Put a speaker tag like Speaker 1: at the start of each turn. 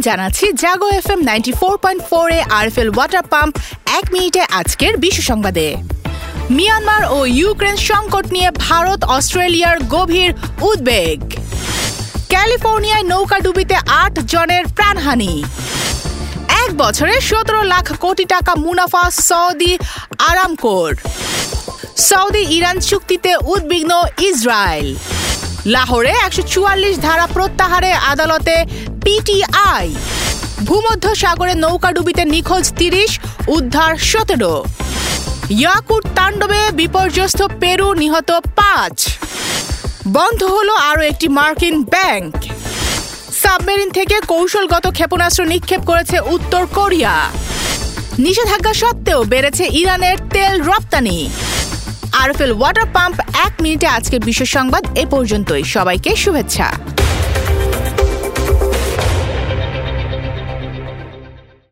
Speaker 1: জানাচ্ছি Jago F M ninety four point water pump এক মিনিটে আজকের বিশ্ব সংবাদে। মিয়ানমার ও ইউক্রেন সংকট নিয়ে ভারত, অস্ট্রেলিয়ার গভীর উদ্বেগ। ক্যালিফোর্নিয়ায় নৌকা ডুবিতে আট জনের প্রাণহানি। এক বছরে সতেরো লাখ কোটি টাকা মুনাফা সৌদি আরামকোর। সৌদি ইরান চুক্তিতে উদ্বিগ্ন ইসরায়েল। লাহোরে একশো চুয়াল্লিশ ধারা প্রত্যাহারে আদালতে পিটিআই ভূমধ্য সাগরে নৌকা ডুবিতে নিখোঁজ তিরিশ, উদ্ধার সতেরো। ইয়াকুট তাণ্ডবে বিপর্যস্ত পেরু নিহত পাঁচ। বন্ধ হলো আরও একটি মার্কিন ব্যাংক। সাবমেরিন থেকে কৌশলগত ক্ষেপণাস্ত্র নিক্ষেপ করেছে উত্তর কোরিয়া। নিষেধাজ্ঞা সত্ত্বেও বেড়েছে ইরানের তেল রপ্তানি। আরএফএল ওয়াটার পাম্প এক মিনিটে আজকের বিশ্ব সংবাদ এ পর্যন্তই। সবাইকে শুভেচ্ছা।